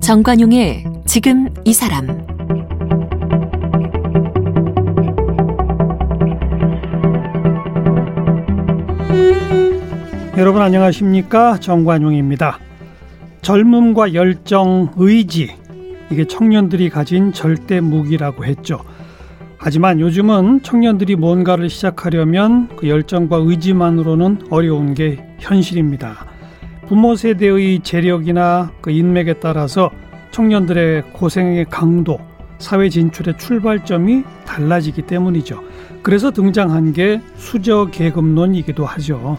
정관용의 지금 이 사람 여러분 안녕하십니까 정관용입니다. 젊음과 열정, 의지 이게 청년들이 가진 절대 무기라고 했죠. 하지만 요즘은 청년들이 뭔가를 시작하려면 그 열정과 의지만으로는 어려운 게 현실입니다. 부모 세대의 재력이나 그 인맥에 따라서 청년들의 고생의 강도, 사회 진출의 출발점이 달라지기 때문이죠. 그래서 등장한 게 수저 계급론이기도 하죠.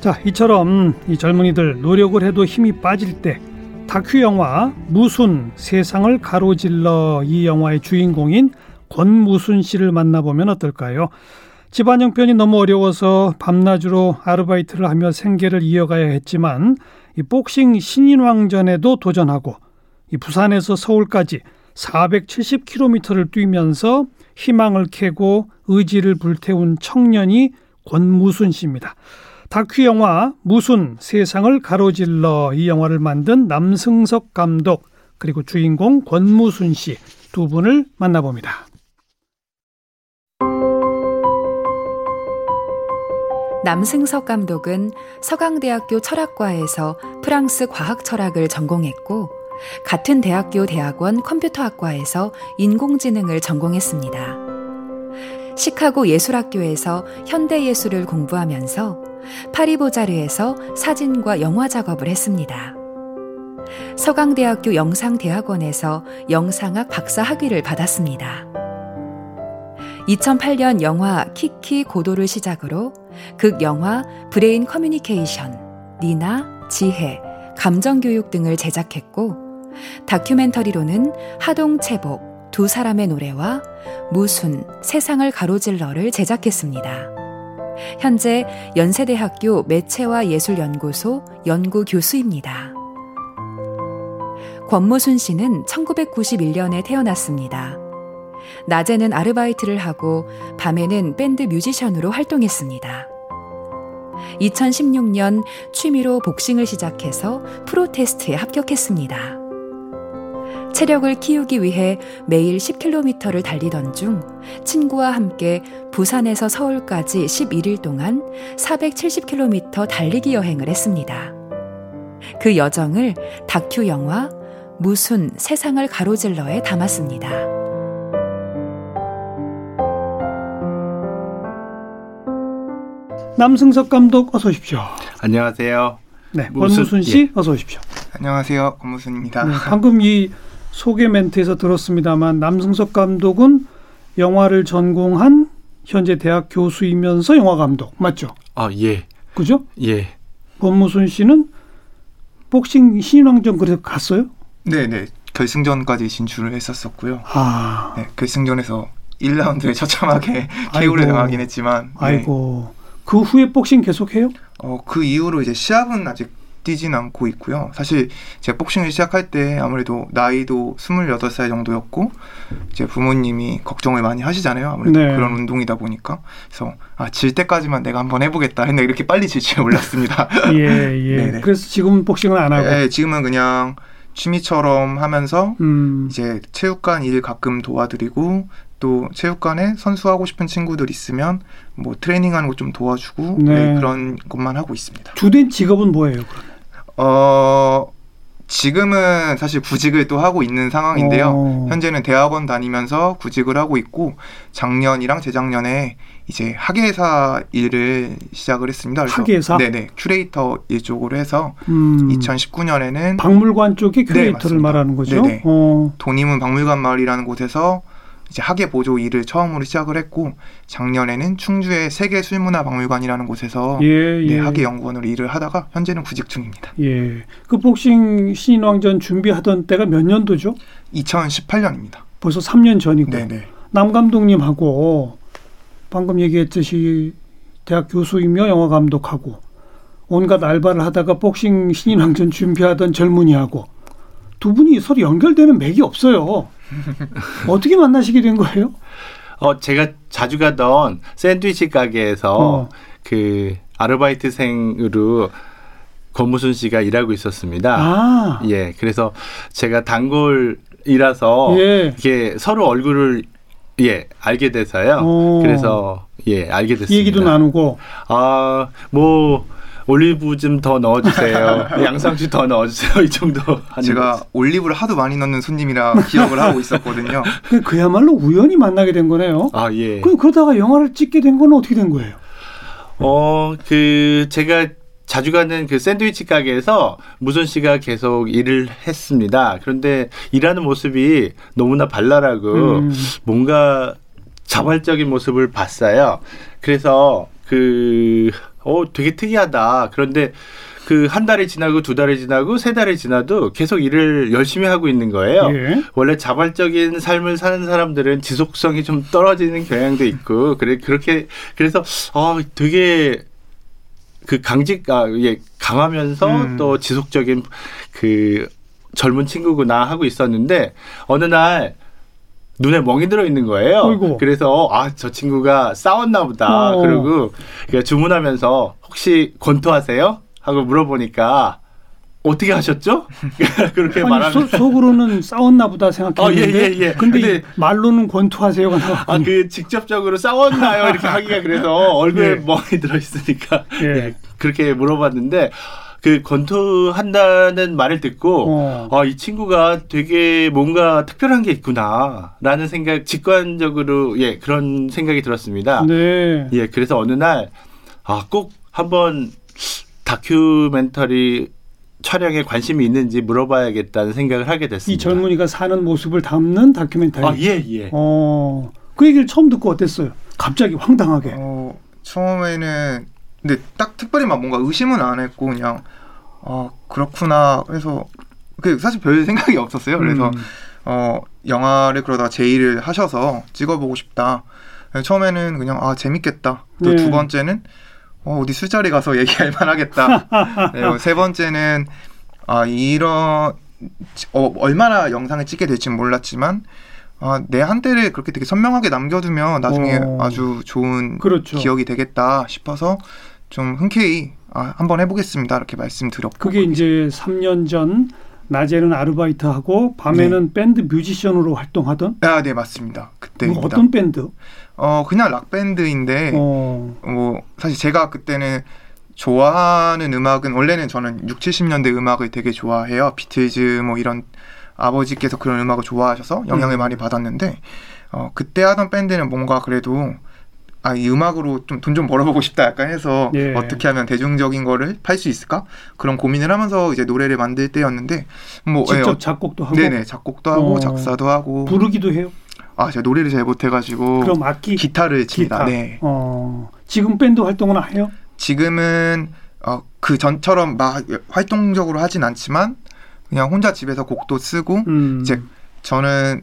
자, 이처럼 이 젊은이들 노력을 해도 힘이 빠질 때 다큐 영화 무순 세상을 가로질러 이 영화의 주인공인 권무순 씨를 만나보면 어떨까요? 집안 형편이 너무 어려워서 밤낮으로 아르바이트를 하며 생계를 이어가야 했지만 이 복싱 신인왕전에도 도전하고 이 부산에서 서울까지 470km를 뛰면서 희망을 캐고 의지를 불태운 청년이 권무순 씨입니다. 다큐 영화 무순 세상을 가로질러 이 영화를 만든 남승석 감독 그리고 주인공 권무순 씨 두 분을 만나봅니다. 남승석 감독은 서강대학교 철학과에서 프랑스 과학 철학을 전공했고 같은 대학교 대학원 컴퓨터학과에서 인공지능을 전공했습니다. 시카고 예술학교에서 현대 예술을 공부하면서 파리보자르에서 사진과 영화 작업을 했습니다. 서강대학교 영상대학원에서 영상학 박사 학위를 받았습니다. 2008년 영화 키키 고도를 시작으로 극 영화 브레인 커뮤니케이션, 니나, 지혜, 감정교육 등을 제작했고 다큐멘터리로는 하동채복, 두 사람의 노래와 무순, 세상을 가로질러를 제작했습니다. 현재 연세대학교 매체와 예술연구소 연구교수입니다. 권무순 씨는 1991년에 태어났습니다. 낮에는 아르바이트를 하고 밤에는 밴드 뮤지션으로 활동했습니다. 2016년 취미로 복싱을 시작해서 프로테스트에 합격했습니다. 체력을 키우기 위해 매일 10km를 달리던 중 친구와 함께 부산에서 서울까지 11일 동안 470km 달리기 여행을 했습니다. 그 여정을 다큐 영화 무순 세상을 가로질러에 담았습니다. 남승석 감독 어서 오십시오. 안녕하세요. 네, 권무순 씨 예. 어서 오십시오. 안녕하세요, 권무순입니다. 네, 방금 이 소개 멘트에서 들었습니다만 남승석 감독은 영화를 전공한 현재 대학 교수이면서 영화 감독 맞죠? 아 예. 그죠? 예. 권무순 씨는 복싱 신인왕전 그래서 갔어요? 네네 결승전까지 진출을 했었었고요. 아. 네, 결승전에서 1라운드에 처참하게 KO를 당하긴 했지만. 네. 아이고. 그 후에 복싱 계속해요? 어, 그 이후로 이제 시합은 아직 뛰진 않고 있고요. 사실 제가 복싱을 시작할 때 아무래도 나이도 28살 정도였고 이제 부모님이 걱정을 많이 하시잖아요. 아무래도 네. 그런 운동이다 보니까. 그래서 아, 질 때까지만 내가 한번 해보겠다 했는데 이렇게 빨리 질 줄 몰랐습니다. 예, 예. 네네. 그래서 지금은 복싱을 안 하고? 네, 지금은 그냥 취미처럼 하면서 음. 이제 체육관 일 가끔 도와드리고 또 체육관에 선수하고 싶은 친구들 있으면 뭐 트레이닝하는 거 좀 도와주고 네. 네, 그런 것만 하고 있습니다. 주된 직업은 뭐예요? 어 지금은 사실 구직을 또 하고 있는 상황인데요. 오. 어. 현재는 대학원 다니면서 구직을 하고 있고 작년이랑 재작년에 이제 학예사 일을 시작을 했습니다. 학예사? 네네 큐레이터 일 쪽으로 해서 음. 2019년에는 박물관 쪽에 큐레이터를 네, 말하는 거죠. 네네. 어. 돈의문 박물관 마을이라는 곳에서 이제 학예 보조 일을 처음으로 시작을 했고 작년에는 충주의 세계 술문화 박물관이라는 곳에서 예, 예. 네, 학예 연구원으로 일을 하다가 현재는 구직 중입니다. 예. 그 복싱 신인왕전 준비하던 때가 몇 년도죠? 2018년입니다. 벌써 3년 전이고. 네네. 남 감독님하고 방금 얘기했듯이 대학 교수이며 영화 감독하고 온갖 알바를 하다가 복싱 신인왕전 준비하던 젊은이하고 두 분이 서로 연결되는 맥이 없어요. 어떻게 만나시게 된 거예요? 어, 제가 자주 가던 샌드위치 가게에서 어. 그 아르바이트생으로 권무순 씨가 일하고 있었습니다. 아. 예, 그래서 제가 단골이라서 예. 이게 서로 얼굴을 예 알게 돼서요. 오. 그래서 예 알게 됐습니다. 얘기도 나누고 아 뭐 올리브 좀 더 넣어주세요. 양상추 더 넣어주세요. 이 정도. 제가 올리브를 하도 많이 넣는 손님이라 기억을 하고 있었거든요. 그 그야말로 우연히 만나게 된 거네요. 아 예. 그 그러다가 영화를 찍게 된 건 어떻게 된 거예요? 어 그 제가 자주 가는 그 샌드위치 가게에서 무선 씨가 계속 일을 했습니다. 그런데 일하는 모습이 너무나 발랄하고 음. 뭔가 자발적인 모습을 봤어요. 그래서 그, 어, 되게 특이하다. 그런데 그 한 달이 지나고 두 달이 지나고 세 달이 지나도 계속 일을 열심히 하고 있는 거예요. 예. 원래 자발적인 삶을 사는 사람들은 지속성이 좀 떨어지는 경향도 있고 그래 그렇게 그래서 어 되게 그 강직 아 예, 강하면서 음. 또 지속적인 그 젊은 친구구나 하고 있었는데 어느 날 눈에 멍이 들어 있는 거예요. 어이구. 그래서 아 저 친구가 싸웠나 보다. 어. 그리고 그러니까 주문하면서 혹시 권투하세요? 하고 물어보니까 어떻게 하셨죠? 그렇게 말하면 속 으로는 싸웠나 보다 생각했는데 어, 예, 예, 예. 근데, 근데 말로는 권투하세요가 나왔 아그 직접적으로 싸웠나요? 이렇게 하기가 그래서 얼굴에 예. 멍이 들어 있으니까 예. 예. 그렇게 물어봤는데 그 권투한다는 말을 듣고 어. 아, 이 친구가 되게 뭔가 특별한 게 있구나라는 생각 직관적으로 예 그런 생각이 들었습니다. 네. 예 그래서 어느 날 아 꼭 한번 다큐멘터리 촬영에 관심이 있는지 물어봐야겠다는 생각을 하게 됐습니다. 이 젊은이가 사는 모습을 담는 다큐멘터리. 아, 예, 예. 어, 그 얘기를 처음 듣고 어땠어요? 갑자기 황당하게. 어, 처음에는 근데 딱 특별히 막 뭔가 의심은 안 했고 그냥 어 그렇구나 그래서 그 사실 별 생각이 없었어요. 그래서 음. 어 영화를 그러다가 제의를 하셔서 찍어보고 싶다. 처음에는 그냥 아 재밌겠다. 또두 네. 번째는 어, 어디 술자리 가서 얘기할 만하겠다. 그리고 세 번째는 아 이런 어, 얼마나 영상을 찍게 될지 몰랐지만 아, 내 한때를 그렇게 되게 선명하게 남겨두면 나중에 어. 아주 좋은 그렇죠. 기억이 되겠다 싶어서 좀 흔쾌히 아, 한번 해보겠습니다 이렇게 말씀드렸고 그게 이제 3년 전 낮에는 아르바이트하고 밤에는 네. 밴드 뮤지션으로 활동하던 아, 네 맞습니다. 그때입니다. 어떤 밴드? 어 그냥 락 밴드인데 어. 뭐 사실 제가 그때는 좋아하는 음악은 원래는 저는 6, 70년대 음악을 되게 좋아해요. 비틀즈 뭐 이런 아버지께서 그런 음악을 좋아하셔서 영향을 음. 많이 받았는데 어 그때 하던 밴드는 뭔가 그래도 아, 이 음악으로 좀 돈좀 좀 벌어보고 싶다 약간 해서 예. 어떻게 하면 대중적인 거를 팔 수 있을까 그런 고민을 하면서 이제 노래를 만들 때였는데 뭐 직접 예, 작곡도 하고 네네 작곡도 하고 어. 작사도 하고 부르기도 해요. 아, 제가 노래를 잘 못해가지고. 그럼 악기? 기타를 칩니다. 기타. 네. 어, 지금 밴드 활동은 해요? 지금은 어, 그 전처럼 막 활동적으로 하진 않지만 그냥 혼자 집에서 곡도 쓰고 음. 이제 저는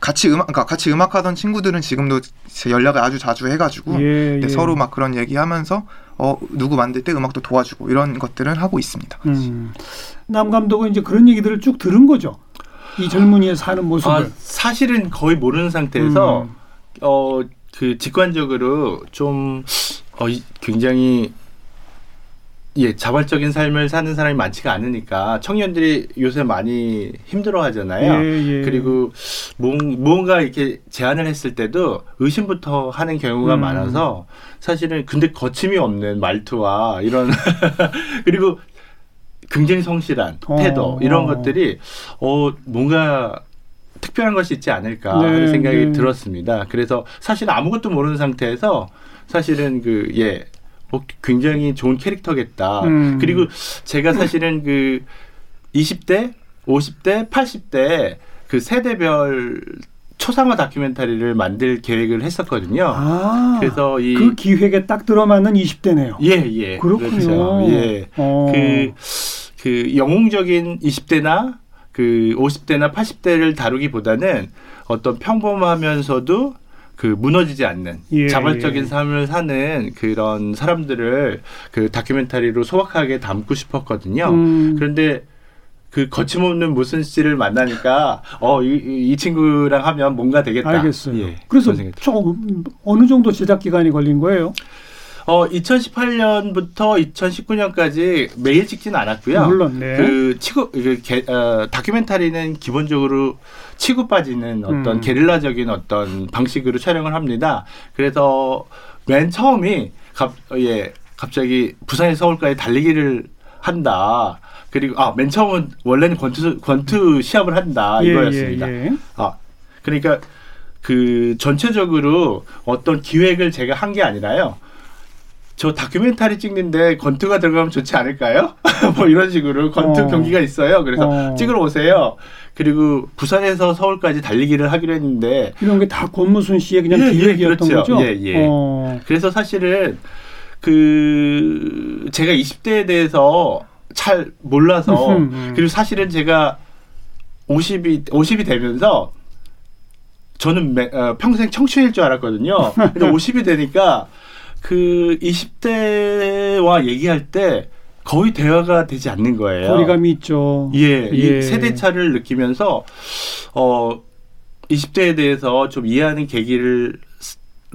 같이 음악 그러니까 같이 음악 하던 친구들은 지금도 연락을 아주 자주 해가지고 예, 예. 서로 막 그런 얘기하면서 어 누구 만들 때 음악도 도와주고 이런 것들은 하고 있습니다. 음. 남 감독은 이제 그런 얘기들을 쭉 들은 거죠. 이 젊은이의 사는 모습을 아, 사실은 거의 모르는 상태에서 음. 어그 직관적으로 좀 어, 굉장히 예, 자발적인 삶을 사는 사람이 많지가 않으니까 청년들이 요새 많이 힘들어 하잖아요. 예, 예. 그리고 뭔가 이렇게 제안을 했을 때도 의심부터 하는 경우가 음. 많아서 사실은 근데 거침이 없는 말투와 이런 그리고 굉장히 성실한 어, 태도 이런 어. 것들이 어 뭔가 특별한 것이 있지 않을까 네, 하는 생각이 네. 들었습니다. 그래서 사실 아무것도 모르는 상태에서 사실은 그 예. 어, 굉장히 좋은 캐릭터겠다. 음. 그리고 제가 사실은 그 20대, 50대, 80대 그 세대별 초상화 다큐멘터리를 만들 계획을 했었거든요. 아, 그래서 이 그 기획에 딱 들어맞는 20대네요. 예, 예. 그렇군요. 그렇죠. 예. 어. 그 그 영웅적인 20대나 그 50대나 80대를 다루기보다는 어떤 평범하면서도 그 무너지지 않는 예, 자발적인 예. 삶을 사는 그런 사람들을 그 다큐멘터리로 소박하게 담고 싶었거든요. 음. 그런데 그 거침없는 무슨 씨를 만나니까 어이 이 친구랑 하면 뭔가 되겠다. 알겠어요. 예, 그래서 좀 어느 정도 제작 기간이 걸린 거예요? 어 2018년부터 2019년까지 매일 찍지는 않았고요. 물론 네. 그 치고 그 게, 어, 다큐멘터리는 기본적으로 치고 빠지는 어떤 음. 게릴라적인 어떤 방식으로 촬영을 합니다. 그래서 맨 처음이 갑, 예, 갑자기 부산에서 서울까지 달리기를 한다. 그리고 아 맨 처음은 원래는 권투 권투 시합을 한다 예, 이거였습니다. 예, 예. 아 그러니까 그 전체적으로 어떤 기획을 제가 한 게 아니라요. 저 다큐멘터리 찍는데 권투가 들어가면 좋지 않을까요? 뭐 이런 식으로 권투 어. 경기가 있어요. 그래서 어. 찍으러 오세요. 그리고 부산에서 서울까지 달리기를 하기로 했는데 이런 게 다 권무순 씨의 그냥 예, 예 기획이었던 그렇죠. 거죠. 예, 예. 어. 그래서 사실은 그 제가 20대에 대해서 잘 몰라서 그리고 사실은 제가 50이 50이 되면서 저는 매, 어, 평생 청춘일 줄 알았거든요. 근데 50이 되니까 그 20대와 얘기할 때 거의 대화가 되지 않는 거예요. 거리감이 있죠. 예, 예. 이 세대 차를 느끼면서 어 20대에 대해서 좀 이해하는 계기를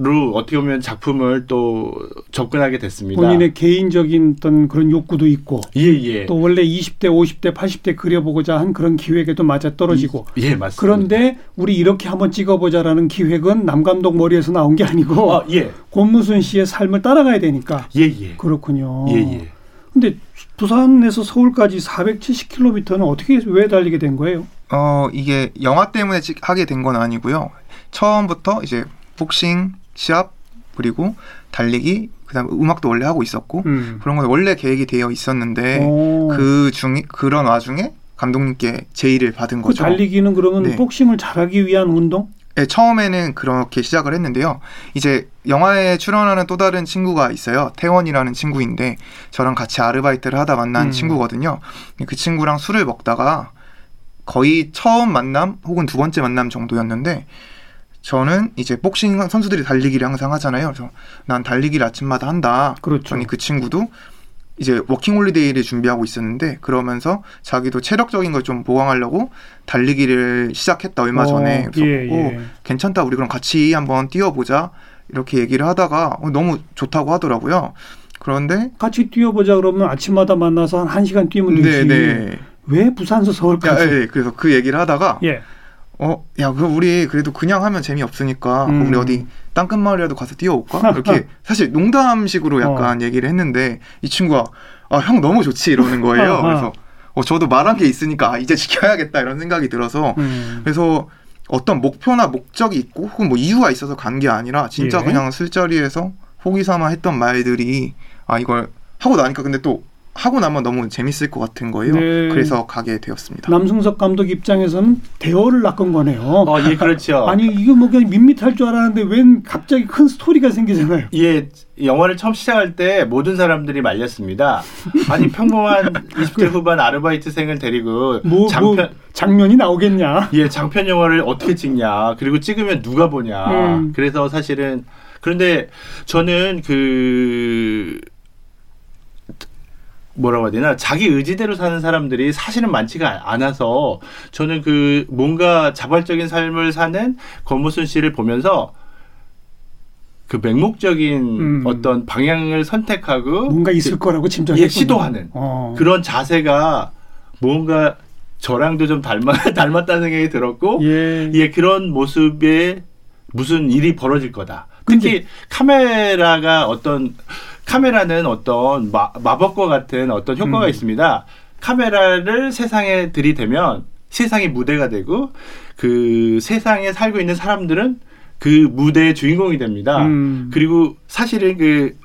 로 어떻게 보면 작품을 또 접근하게 됐습니다. 본인의 개인적인 어떤 그런 욕구도 있고, 예, 예. 또 원래 20대, 50대, 80대 그려보고자 한 그런 기획에도 맞아 떨어지고, 예, 맞습니다. 그런데 우리 이렇게 한번 찍어보자라는 기획은 남 감독 머리에서 나온 게 아니고, 아, 예. 권무순 씨의 삶을 따라가야 되니까, 예, 예. 그렇군요. 예, 예. 근데 부산에서 서울까지 470km는 어떻게 왜 달리게 된 거예요? 어 이게 영화 때문에 하게 된 건 아니고요. 처음부터 이제 복싱 시합 그리고 달리기 그다음 음악도 원래 하고 있었고 음. 그런 건 원래 계획이 되어 있었는데 오. 그중 그런 와중에 감독님께 제의를 받은 그 거죠. 달리기는 그러면 네. 복싱을 잘하기 위한 운동? 네, 처음에는 그렇게 시작을 했는데요. 이제 영화에 출연하는 또 다른 친구가 있어요. 태원이라는 친구인데 저랑 같이 아르바이트를 하다 만난 음. 친구거든요. 그 친구랑 술을 먹다가 거의 처음 만남 혹은 두 번째 만남 정도였는데 저는 이제 복싱 선수들이 달리기를 항상 하잖아요. 그래서 난 달리기를 아침마다 한다. 그렇죠. 아니 그 친구도 이제 워킹 홀리데이를 준비하고 있었는데 그러면서 자기도 체력적인 걸 좀 보강하려고 달리기를 시작했다 얼마 전에 어, 그래서 예, 예. 어, 괜찮다 우리 그럼 같이 한번 뛰어보자 이렇게 얘기를 하다가 어, 너무 좋다고 하더라고요. 그런데 같이 뛰어보자 그러면 아침마다 만나서 한 1시간 뛰면 되지. 네, 네. 왜 부산서 서울까지? 야, 예, 그래서 그 얘기를 하다가 예. 어, 야, 그 우리 그래도 그냥 하면 재미없으니까 음. 우리 어디 땅끝 마을이라도 가서 뛰어올까? 이렇게 사실 농담식으로 약간 어. 얘기를 했는데 이 친구가 아, 형 너무 좋지 이러는 거예요. 그래서 어, 저도 말한 게 있으니까 아, 이제 지켜야겠다 이런 생각이 들어서 음. 그래서 어떤 목표나 목적이 있고 혹은 뭐 이유가 있어서 간 게 아니라 진짜 예. 그냥 술자리에서 호기 삼아 했던 말들이 아 이걸 하고 나니까 근데 또 하고 나면 너무 재밌을 것 같은 거예요. 네. 그래서 가게 되었습니다. 남승석 감독 입장에서는 대어를 낚은 거네요. 어, 예, 그렇죠. 아니 이거 뭐 그냥 밋밋할 줄 알았는데 웬 갑자기 큰 스토리가 생기잖아요. 예, 영화를 처음 시작할 때 모든 사람들이 말렸습니다. 아니 평범한 20대 후반 아르바이트생을 데리고 뭐, 뭐 장편 뭐 장면이 나오겠냐? 예, 장편 영화를 어떻게 찍냐? 그리고 찍으면 누가 보냐? 음. 그래서 사실은 그런데 저는 그 뭐라고 해야 되나 자기 의지대로 사는 사람들이 사실은 많지가 않아서 저는 그 뭔가 자발적인 삶을 사는 권무순 씨를 보면서 그 맹목적인 음. 어떤 방향을 선택하고 뭔가 있을 그, 거라고 짐작했 예, 시도하는 어. 그런 자세가 뭔가 저랑도 좀 닮아 닮았다는 생각이 들었고 예. 예 그런 모습에 무슨 일이 벌어질 거다. 특히 카메라가 어떤 카메라는 어떤 마, 마법과 같은 어떤 효과가 음. 있습니다. 카메라를 세상에 들이대면 세상이 무대가 되고 그 세상에 살고 있는 사람들은 그 무대의 주인공이 됩니다. 음. 그리고 사실은 그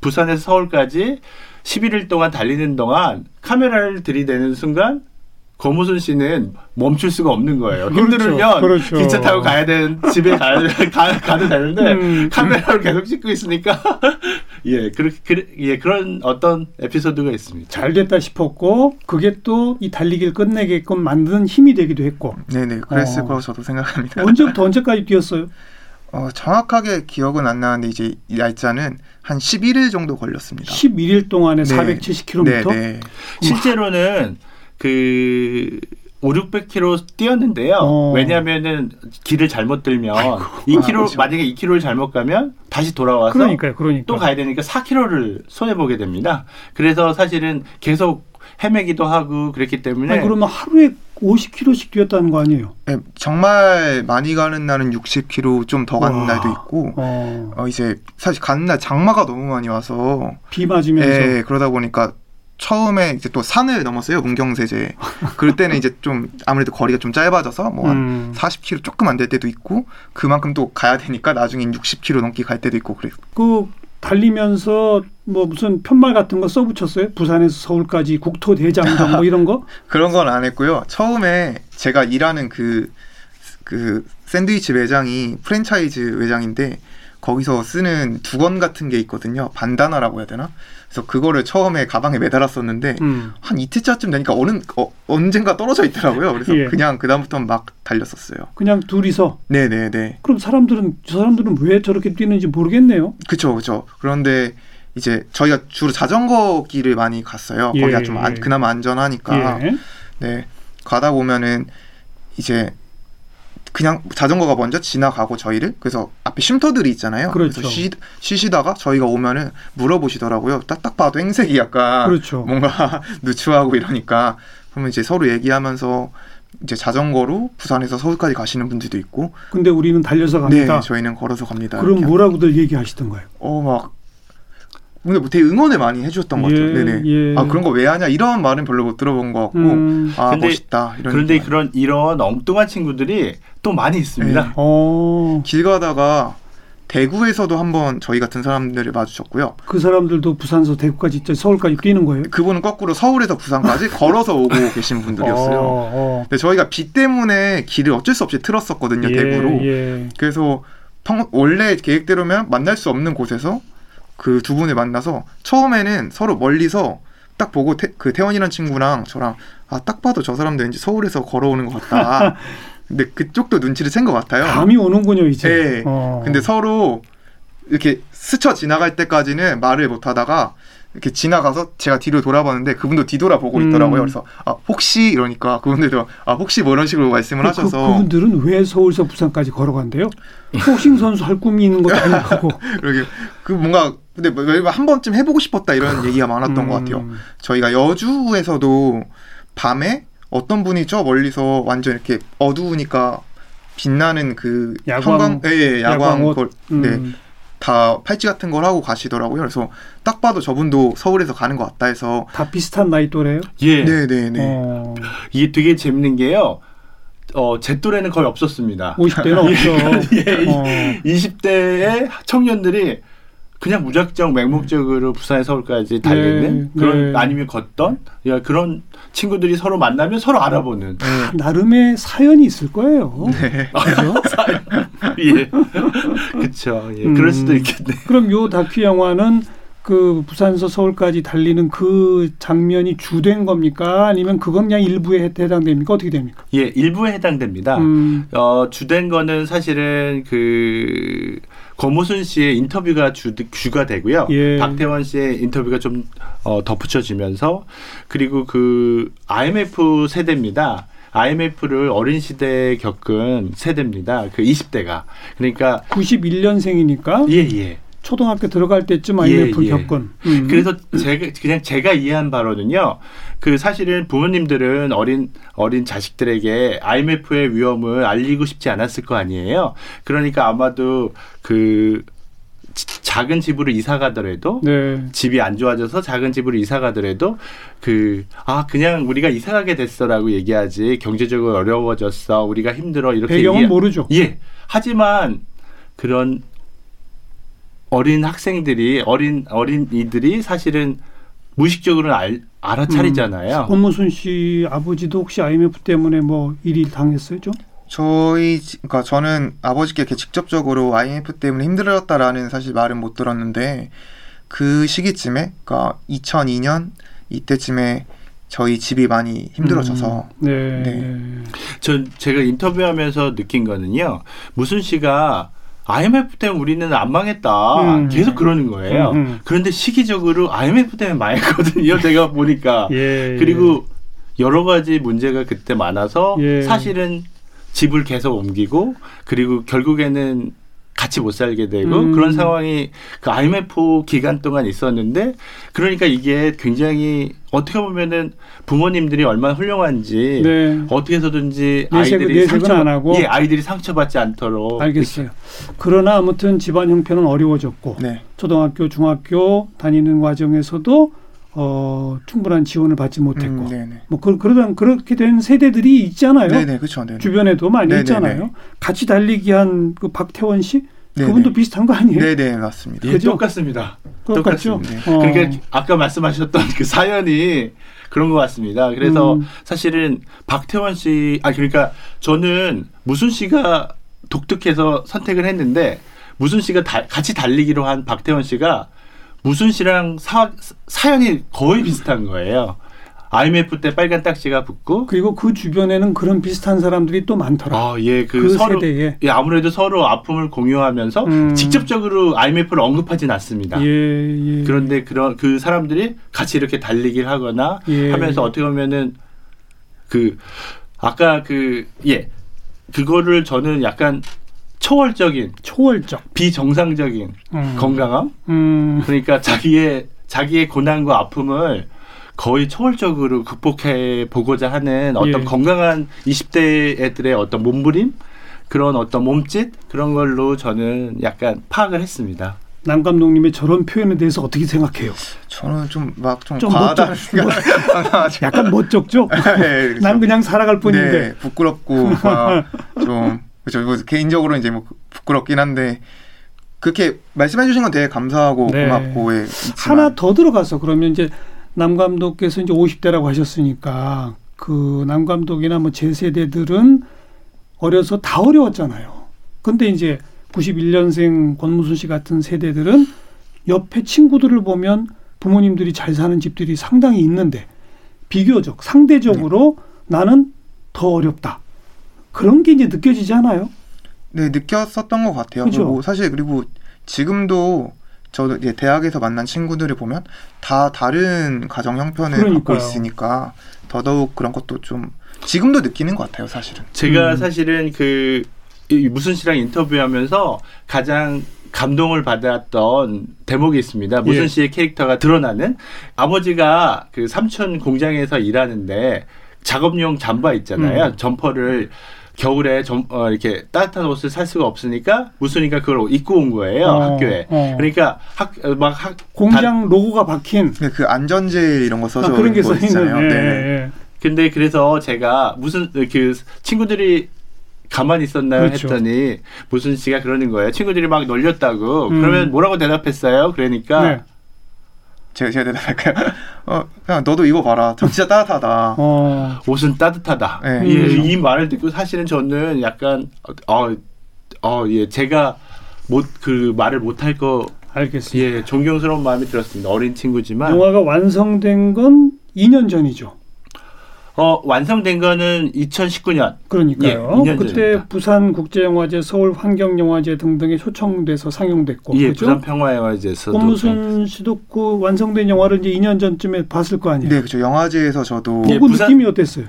부산에서 서울까지 11일 동안 달리는 동안 카메라를 들이대는 순간 고무순 씨는 멈출 수가 없는 거예요. 그렇죠. 힘들면 그렇죠. 기차 타고 가야 되는 집에 가, 가, 가도 되는데 음. 카메라로 계속 찍고 있으니까 예, 그, 그, 예, 그런 어떤 에피소드가 있습니다. 잘 됐다 싶었고 그게 또 이 달리기를 끝내게끔 만드는 힘이 되기도 했고. 네 네, 그랬을 어. 거라고 저도 생각합니다. 언제부터 언제까지 뛰었어요? 어, 정확하게 기억은 안 나는데 이제 이 날짜는 한 11일 정도 걸렸습니다. 11일 동안에 네. 470km? 네, 네. 실제로는 그 5, 600km 뛰었는데요. 어. 왜냐하면은 길을 잘못 들면 아이고. 2km 아, 그렇죠. 만약에 2km를 잘못 가면 다시 돌아와서 그러니까요, 그러니까. 또 가야 되니까 4km를 손해 보게 됩니다. 그래서 사실은 계속 헤매기도 하고 그랬기 때문에 아니, 그러면 하루에 50km씩 뛰었다는 거 아니에요? 네, 정말 많이 가는 날은 60km 좀 더 가는 와. 날도 있고 어. 어. 이제 사실 가는 날 장마가 너무 많이 와서 비 맞으면서 네, 그러다 보니까 처음에 이제 또 산을 넘었어요 문경세제 그럴 때는 이제 좀 아무래도 거리가 좀 짧아져서 뭐한 음. 40km 조금 안 될 때도 있고 그만큼 또 가야 되니까 나중에 60km 넘게 갈 때도 있고 그래요. 그 달리면서 뭐 무슨 편말 같은 거 써붙였어요? 부산에서 서울까지 국토 대장정 뭐 이런 거? 그런 건 안 했고요. 처음에 제가 일하는 그, 그 샌드위치 매장이 프랜차이즈 매장인데 거기서 쓰는 두건 같은 게 있거든요. 반다나라고 해야 되나? 그래서 그거를 처음에 가방에 매달았었는데 음. 한 이틀차쯤 되니까 어느 어, 언젠가 떨어져 있더라고요. 그래서 예. 그냥 그 다음부터는 막 달렸었어요. 그냥 둘이서. 네네네. 네, 네. 그럼 사람들은 저 사람들은 왜 저렇게 뛰는지 모르겠네요. 그렇죠, 그렇죠. 그런데 이제 저희가 주로 자전거 길을 많이 갔어요. 예. 거기가 좀 안, 그나마 안전하니까. 예. 네. 가다 보면은 이제 그냥 자전거가 먼저 지나가고 저희를 그래서 앞에 쉼터들이 있잖아요. 그렇죠. 그래서 쉬, 쉬시다가 저희가 오면은 물어보시더라고요. 딱 딱 봐도 행색이 약간 그렇죠. 뭔가 누추하고 이러니까 그러면 이제 서로 얘기하면서 이제 자전거로 부산에서 서울까지 가시는 분들도 있고. 근데 우리는 달려서 갑니다. 네, 저희는 걸어서 갑니다. 그럼 뭐라고들 얘기하시던가요? 어 막 근데 뭐 되게 응원을 많이 해주셨던 것 같아요. 예, 네네. 예. 아 그런 거 왜 하냐 이런 말은 별로 못 들어본 것 같고 음. 아 근데, 멋있다. 이런 그런데 그런 이런 엉뚱한 친구들이 또 많이 있습니다. 네. 어. 길 가다가 대구에서도 한번 저희 같은 사람들을 마주쳤고요. 그 사람들도 부산에서 대구까지 서울까지 뛰는 거예요? 그분은 거꾸로 서울에서 부산까지 걸어서 오고 계신 분들이었어요. 어, 어. 근데 저희가 비 때문에 길을 어쩔 수 없이 틀었었거든요, 예, 대구로. 예. 그래서 평, 원래 계획대로면 만날 수 없는 곳에서 그 두 분을 만나서 처음에는 서로 멀리서 딱 보고 태, 그 태원이라는 친구랑 저랑 아 딱 봐도 저 사람도 왠지 서울에서 걸어오는 것 같다. 근데 그쪽도 눈치를 챈 것 같아요. 감이 오는군요 이제. 네. 어. 근데 서로 이렇게 스쳐 지나갈 때까지는 말을 못 하다가 이렇게 지나가서 제가 뒤로 돌아봤는데 그분도 뒤돌아보고 있더라고요. 음. 그래서 아 혹시 이러니까 그분들도 아 혹시 뭐 이런 식으로 말씀을 그, 하셔서 그, 분들은 왜 서울에서 부산까지 걸어간대요? 복싱 선수 할 꿈이 있는 것도 아니고 그러게 그 뭔가 근데 뭐한 번쯤 해보고 싶었다 이런 얘기가 많았던 음. 것 같아요. 저희가 여주에서도 밤에 어떤 분이 저 멀리서 완전 이렇게 어두우니까 빛나는 그 야광, 형광, 예, 예, 야광, 야광 걸, 음. 네. 다 팔찌 같은 걸 하고 가시더라고요. 그래서 딱 봐도 저분도 서울에서 가는 것 같다 해서 다 비슷한 나이 또래요? 예, 네, 네, 네. 어... 이게 되게 재밌는 게요. 어, 제 또래는 거의 없었습니다. 50대는 없죠. 예, 어. 20대의 청년들이 그냥 무작정 맹목적으로 부산에 서울까지 달리는 네, 그런 네. 아니면 걷던 야, 그런 친구들이 서로 만나면 서로 알아보는 네. 나름의 사연이 있을 거예요. 네. 그죠? 예. 그렇죠. 예. 음, 그럴 수도 있겠네. 그럼 요 다큐 영화는 그 부산에서 서울까지 달리는 그 장면이 주된 겁니까? 아니면 그건 그냥 일부에 해당됩니까? 어떻게 됩니까? 예, 일부에 해당됩니다. 음. 어, 주된 거는 사실은 그 고무순 씨의 인터뷰가 주, 주가 되고요. 예. 박태원 씨의 인터뷰가 좀 어, 덧붙여지면서 그리고 그 IMF 세대입니다. IMF를 어린 시대에 겪은 세대입니다. 그 20대가. 그러니까 91년생이니까 예, 예. 초등학교 들어갈 때쯤 IMF 예, 예. 겪은. 음. 그래서 제가 그냥 제가 이해한 바로는요. 그 사실은 부모님들은 어린 어린 자식들에게 IMF의 위험을 알리고 싶지 않았을 거 아니에요. 그러니까 아마도 그 작은 집으로 이사 가더라도 네. 집이 안 좋아져서 작은 집으로 이사 가더라도 그 아 그냥 우리가 이사 가게 됐어라고 얘기하지 경제적으로 어려워졌어 우리가 힘들어 이렇게 배경은 얘기... 모르죠. 예. 하지만 그런 어린 학생들이 어린 어린 이들이 사실은 무의식적으로 알, 알아차리잖아요. 음, 권무순 씨 아버지도 혹시 IMF 때문에 뭐 일이 당했어요, 좀? 저희 그러니까 저는 아버지께 이렇게 직접적으로 IMF 때문에 힘들었다라는 사실 말은 못 들었는데 그 시기쯤에 그러니까 2002년 이때쯤에 저희 집이 많이 힘들어져서 음, 네. 네. 전 제가 인터뷰하면서 느낀 거는요. 무슨 씨가 IMF 때문에 우리는 안 망했다. 음. 계속 그러는 거예요. 음, 음. 그런데 시기적으로 IMF 때문에 망했거든요. 제가 보니까. 예, 예. 그리고 여러 가지 문제가 그때 많아서 예. 사실은 집을 계속 옮기고 그리고 결국에는 같이 못 살게 되고 음. 그런 상황이 그 IMF 기간 동안 있었는데 그러니까 이게 굉장히 어떻게 보면은 부모님들이 얼마나 훌륭한지 네. 어떻게 해서든지 아이들이 상처 안 하고 예 아이들이 상처받지 않도록 알겠어요. 그러나 아무튼 집안 형편은 어려워졌고 네. 초등학교 중학교 다니는 과정에서도 어, 충분한 지원을 받지 못했고, 음, 뭐, 그, 그러다, 그렇게 된 세대들이 있잖아요. 네네, 그렇죠. 주변에도 많이 네네네. 있잖아요. 같이 달리기 한 그 박태원 씨? 네네. 그분도 비슷한 거 아니에요? 네 네, 맞습니다. 예, 똑같습니다. 똑같죠. 네. 어. 그러니까 아까 말씀하셨던 그 사연이 그런 것 같습니다. 그래서 음. 사실은 박태원 씨, 아, 그러니까 저는 무슨 씨가 독특해서 선택을 했는데, 무슨 씨가 다, 같이 달리기로 한 박태원 씨가 무슨 씨랑 사, 사연이 거의 비슷한 거예요. IMF 때 빨간 딱지가 붙고 그리고 그 주변에는 그런 비슷한 사람들이 또 많더라. 아, 예, 그, 그 서로 세대에. 예, 아무래도 서로 아픔을 공유하면서 음. 직접적으로 IMF를 언급하진 않습니다. 예, 예. 그런데 그런 그 사람들이 같이 이렇게 달리기를 하거나 예. 하면서 어떻게 보면은 그 아까 그 예. 그거를 저는 약간 초월적인 초월적 비정상적인 음. 건강함 음. 그러니까 자기의 자기의 고난과 아픔을 거의 초월적으로 극복해 보고자 하는 어떤 예. 건강한 20대 애들의 어떤 몸부림 그런 어떤 몸짓 그런 걸로 저는 약간 파악을 했습니다. 남 감독님의 저런 표현에 대해서 어떻게 생각해요? 저는 좀 막좀 좀 과하다 멋쩍, 약간 멋쩍죠? 네, 그렇죠. 난 그냥 살아갈 뿐인데 네, 부끄럽고 좀 그렇죠. 뭐 개인적으로 이제 뭐 부끄럽긴 한데 그렇게 말씀해 주신 건 되게 감사하고 네. 고맙고 예, 하나 더 들어가서 그러면 이제 남 감독께서 이제 50대라고 하셨으니까 그 남 감독이나 뭐 제 세대들은 어려서 다 어려웠잖아요. 근데 이제 91년생 권무순 씨 같은 세대들은 옆에 친구들을 보면 부모님들이 잘 사는 집들이 상당히 있는데 비교적 상대적으로 네. 나는 더 어렵다. 그런 게 이제 느껴지지 않아요? 네, 느꼈었던 것 같아요. 그죠? 그리고 사실 그리고 지금도 저도 이제 대학에서 만난 친구들을 보면 다 다른 가정 형편을 그러니까요. 갖고 있으니까 더더욱 그런 것도 좀 지금도 느끼는 것 같아요, 사실은. 제가 음. 사실은 그 무슨 씨랑 인터뷰하면서 가장 감동을 받았던 대목이 있습니다. 무슨 예. 씨의 캐릭터가 드러나는 아버지가 그 삼촌 공장에서 일하는데 작업용 잠바 있잖아요. 음. 점퍼를 겨울에 좀 어, 이렇게 따뜻한 옷을 살 수가 없으니까 무슨이가 그걸 입고 온 거예요 어, 학교에. 어. 그러니까 학막 학, 공장 다, 로고가 박힌 네, 그 안전제일 이런 거 써져 아, 그런 게 써 있잖아요. 네. 네. 근데 그래서 제가 무슨 그 친구들이 가만히 있었나요 그렇죠. 했더니 무슨 씨가 그러는 거예요. 친구들이 막 놀렸다고. 음. 그러면 뭐라고 대답했어요? 그러니까. 네. 제가 제가 대답할까요? 어 그냥 너도 이거 봐라. 진짜 따뜻하다. 어. 옷은 따뜻하다. 네. 예, 음. 이 말을 듣고 사실은 저는 약간 어어 어, 예, 제가 못 그 말을 못 할 거 알겠습니다. 예, 존경스러운 마음이 들었습니다. 어린 친구지만 영화가 완성된 건 2년 전이죠. 어, 완성된 거는 2019년. 그러니까요. 예, 그때 전입니다. 부산 국제영화제, 서울 환경영화제 등등에 초청돼서 상영됐고. 예, 그죠? 부산 평화영화제에서. 권무순 씨도 그 완성된 영화를 이제 2년 전쯤에 봤을 거 아니에요. 네, 그렇죠. 영화제에서 저도. 예, 그 부산... 느낌이 어땠어요?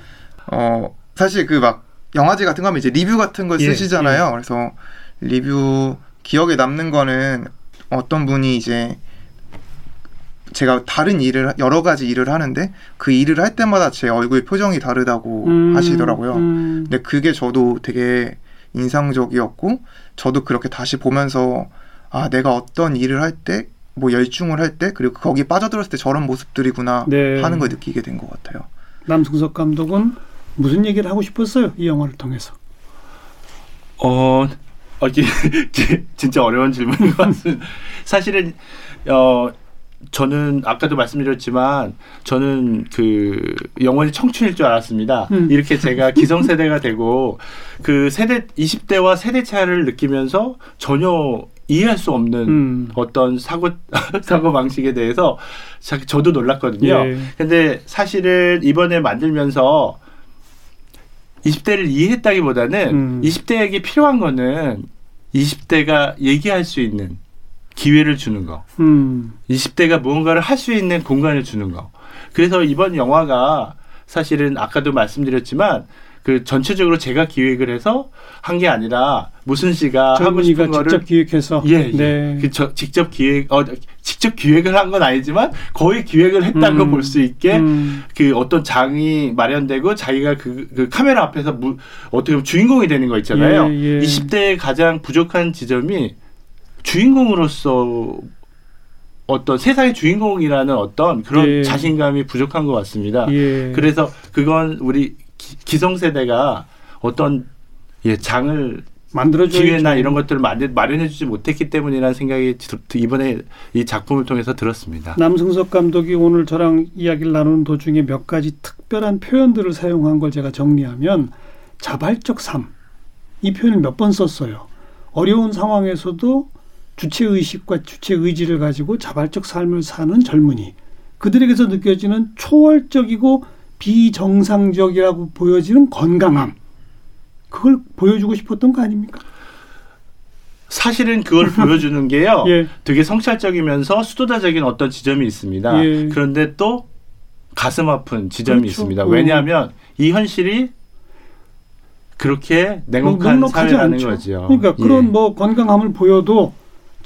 어, 사실 그 막 영화제 같은 거 하면 이제 리뷰 같은 걸 예, 쓰시잖아요. 예. 그래서 리뷰 기억에 남는 거는 어떤 분이 이제 제가 다른 일을 여러 가지 일을 하는데 그 일을 할 때마다 제 얼굴 표정이 다르다고 음, 하시더라고요. 음. 근데 그게 저도 되게 인상적이었고 저도 그렇게 다시 보면서 아 내가 어떤 일을 할 때 뭐 열중을 할 때 그리고 거기 빠져들었을 때 저런 모습들이구나 네. 하는 걸 느끼게 된 것 같아요. 남승석 감독은 무슨 얘기를 하고 싶었어요 이 영화를 통해서? 어, 어 진짜 어려운 질문인 것 같습니다. 사실은 어. 저는 아까도 말씀드렸지만 저는 그 영원히 청춘일 줄 알았습니다. 음. 이렇게 제가 기성세대가 되고 그 세대 20대와 세대 차를 느끼면서 전혀 이해할 수 없는 음. 어떤 사고 사고 방식에 대해서 저도 놀랐거든요. 예. 근데 사실은 이번에 만들면서 20대를 이해했다기보다는 음. 20대에게 필요한 거는 20대가 얘기할 수 있는 기회를 주는 거. 음. 20대가 무언가를 할 수 있는 공간을 주는 거. 그래서 이번 영화가 사실은 아까도 말씀드렸지만 그 전체적으로 제가 기획을 해서 한 게 아니라 무슨 씨가 하고 싶은 거를 직접 기획해서 예, 예. 네. 그 저, 직접 기획 어 직접 기획을 한 건 아니지만 거의 기획을 했다는 음, 걸볼 수 있게 음. 그 어떤 장이 마련되고 자기가 그, 그 카메라 앞에서 무, 어떻게 보면 주인공이 되는 거 있잖아요. 예, 예. 20대의 가장 부족한 지점이 주인공으로서 어떤 세상의 주인공이라는 어떤 그런 예. 자신감이 부족한 것 같습니다. 예. 그래서 그건 우리 기, 성세대가 어떤 예, 장을 만들어 기회나 이런 것들을 마련해주지 못했기 때문이라는 생각이 이번에 이 작품을 통해서 들었습니다. 남승석 감독이 오늘 저랑 이야기를 나누는 도중에 몇 가지 특별한 표현들을 사용한 걸 제가 정리하면 자발적 삶. 이 표현을 몇 번 썼어요. 어려운 상황에서도 주체 의식과 주체 의지를 가지고 자발적 삶을 사는 젊은이. 그들에게서 느껴지는 초월적이고 비정상적이라고 보여지는 건강함. 그걸 보여주고 싶었던 거 아닙니까? 사실은 그걸 보여주는 게요. 예. 되게 성찰적이면서 수도자적인 어떤 지점이 있습니다. 예. 그런데 또 가슴 아픈 지점이 그렇죠. 있습니다. 어. 왜냐하면 이 현실이 그렇게 냉혹한 사회라는 않죠. 거죠. 그러니까 그런 예. 뭐 건강함을 보여도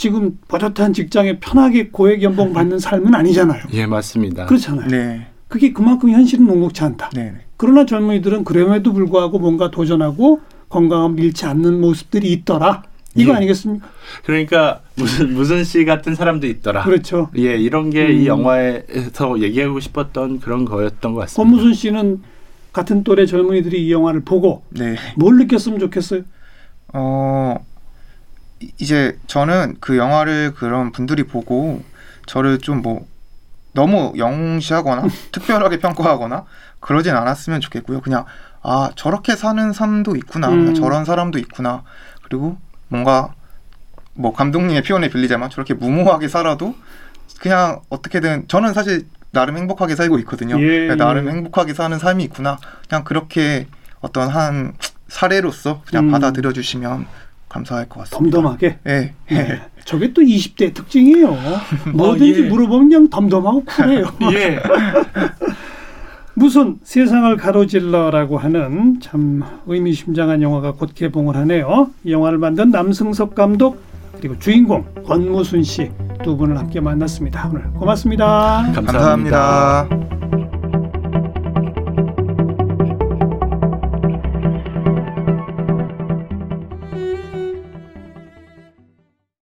지금 버젓한 직장에 편하게 고액 연봉 받는 삶은 아니잖아요. 예, 맞습니다. 그렇잖아요. 네. 그게 그만큼 현실은 녹록치 않다. 네. 그러나 젊은이들은 그럼에도 불구하고 뭔가 도전하고 건강함을 잃지 않는 모습들이 있더라. 이거 예. 아니겠습니까? 그러니까 무슨 무슨 씨 같은 사람도 있더라. 그렇죠. 예, 이런 게이 음. 영화에서 얘기하고 싶었던 그런 거였던 것 같습니다. 권무순 씨는 같은 또래 젊은이들이 이 영화를 보고 네. 뭘 느꼈으면 좋겠어요? 어 이제 저는 그 영화를 그런 분들이 보고 저를 좀 뭐 너무 영시하거나 특별하게 평가하거나 그러진 않았으면 좋겠고요. 그냥 아 저렇게 사는 삶도 있구나, 음. 저런 사람도 있구나. 그리고 뭔가 뭐 감독님의 표현에 빌리자면 저렇게 무모하게 살아도 그냥 어떻게든 저는 사실 나름 행복하게 살고 있거든요. 예, 나름 예. 행복하게 사는 삶이 있구나. 그냥 그렇게 어떤 한 사례로서 그냥 음. 받아들여 주시면 감사할 것 같습니다. 덤덤하게. 네. 네. 저게 또 20대 특징이에요. 뭐든지 어, 예. 물어보면 그냥 덤덤하고 쿨해요. 예. 무슨 세상을 가로질러라고 하는 참 의미심장한 영화가 곧 개봉을 하네요. 이 영화를 만든 남승석 감독 그리고 주인공 권무순 씨 두 분을 함께 만났습니다. 오늘 고맙습니다 감사합니다. 감사합니다.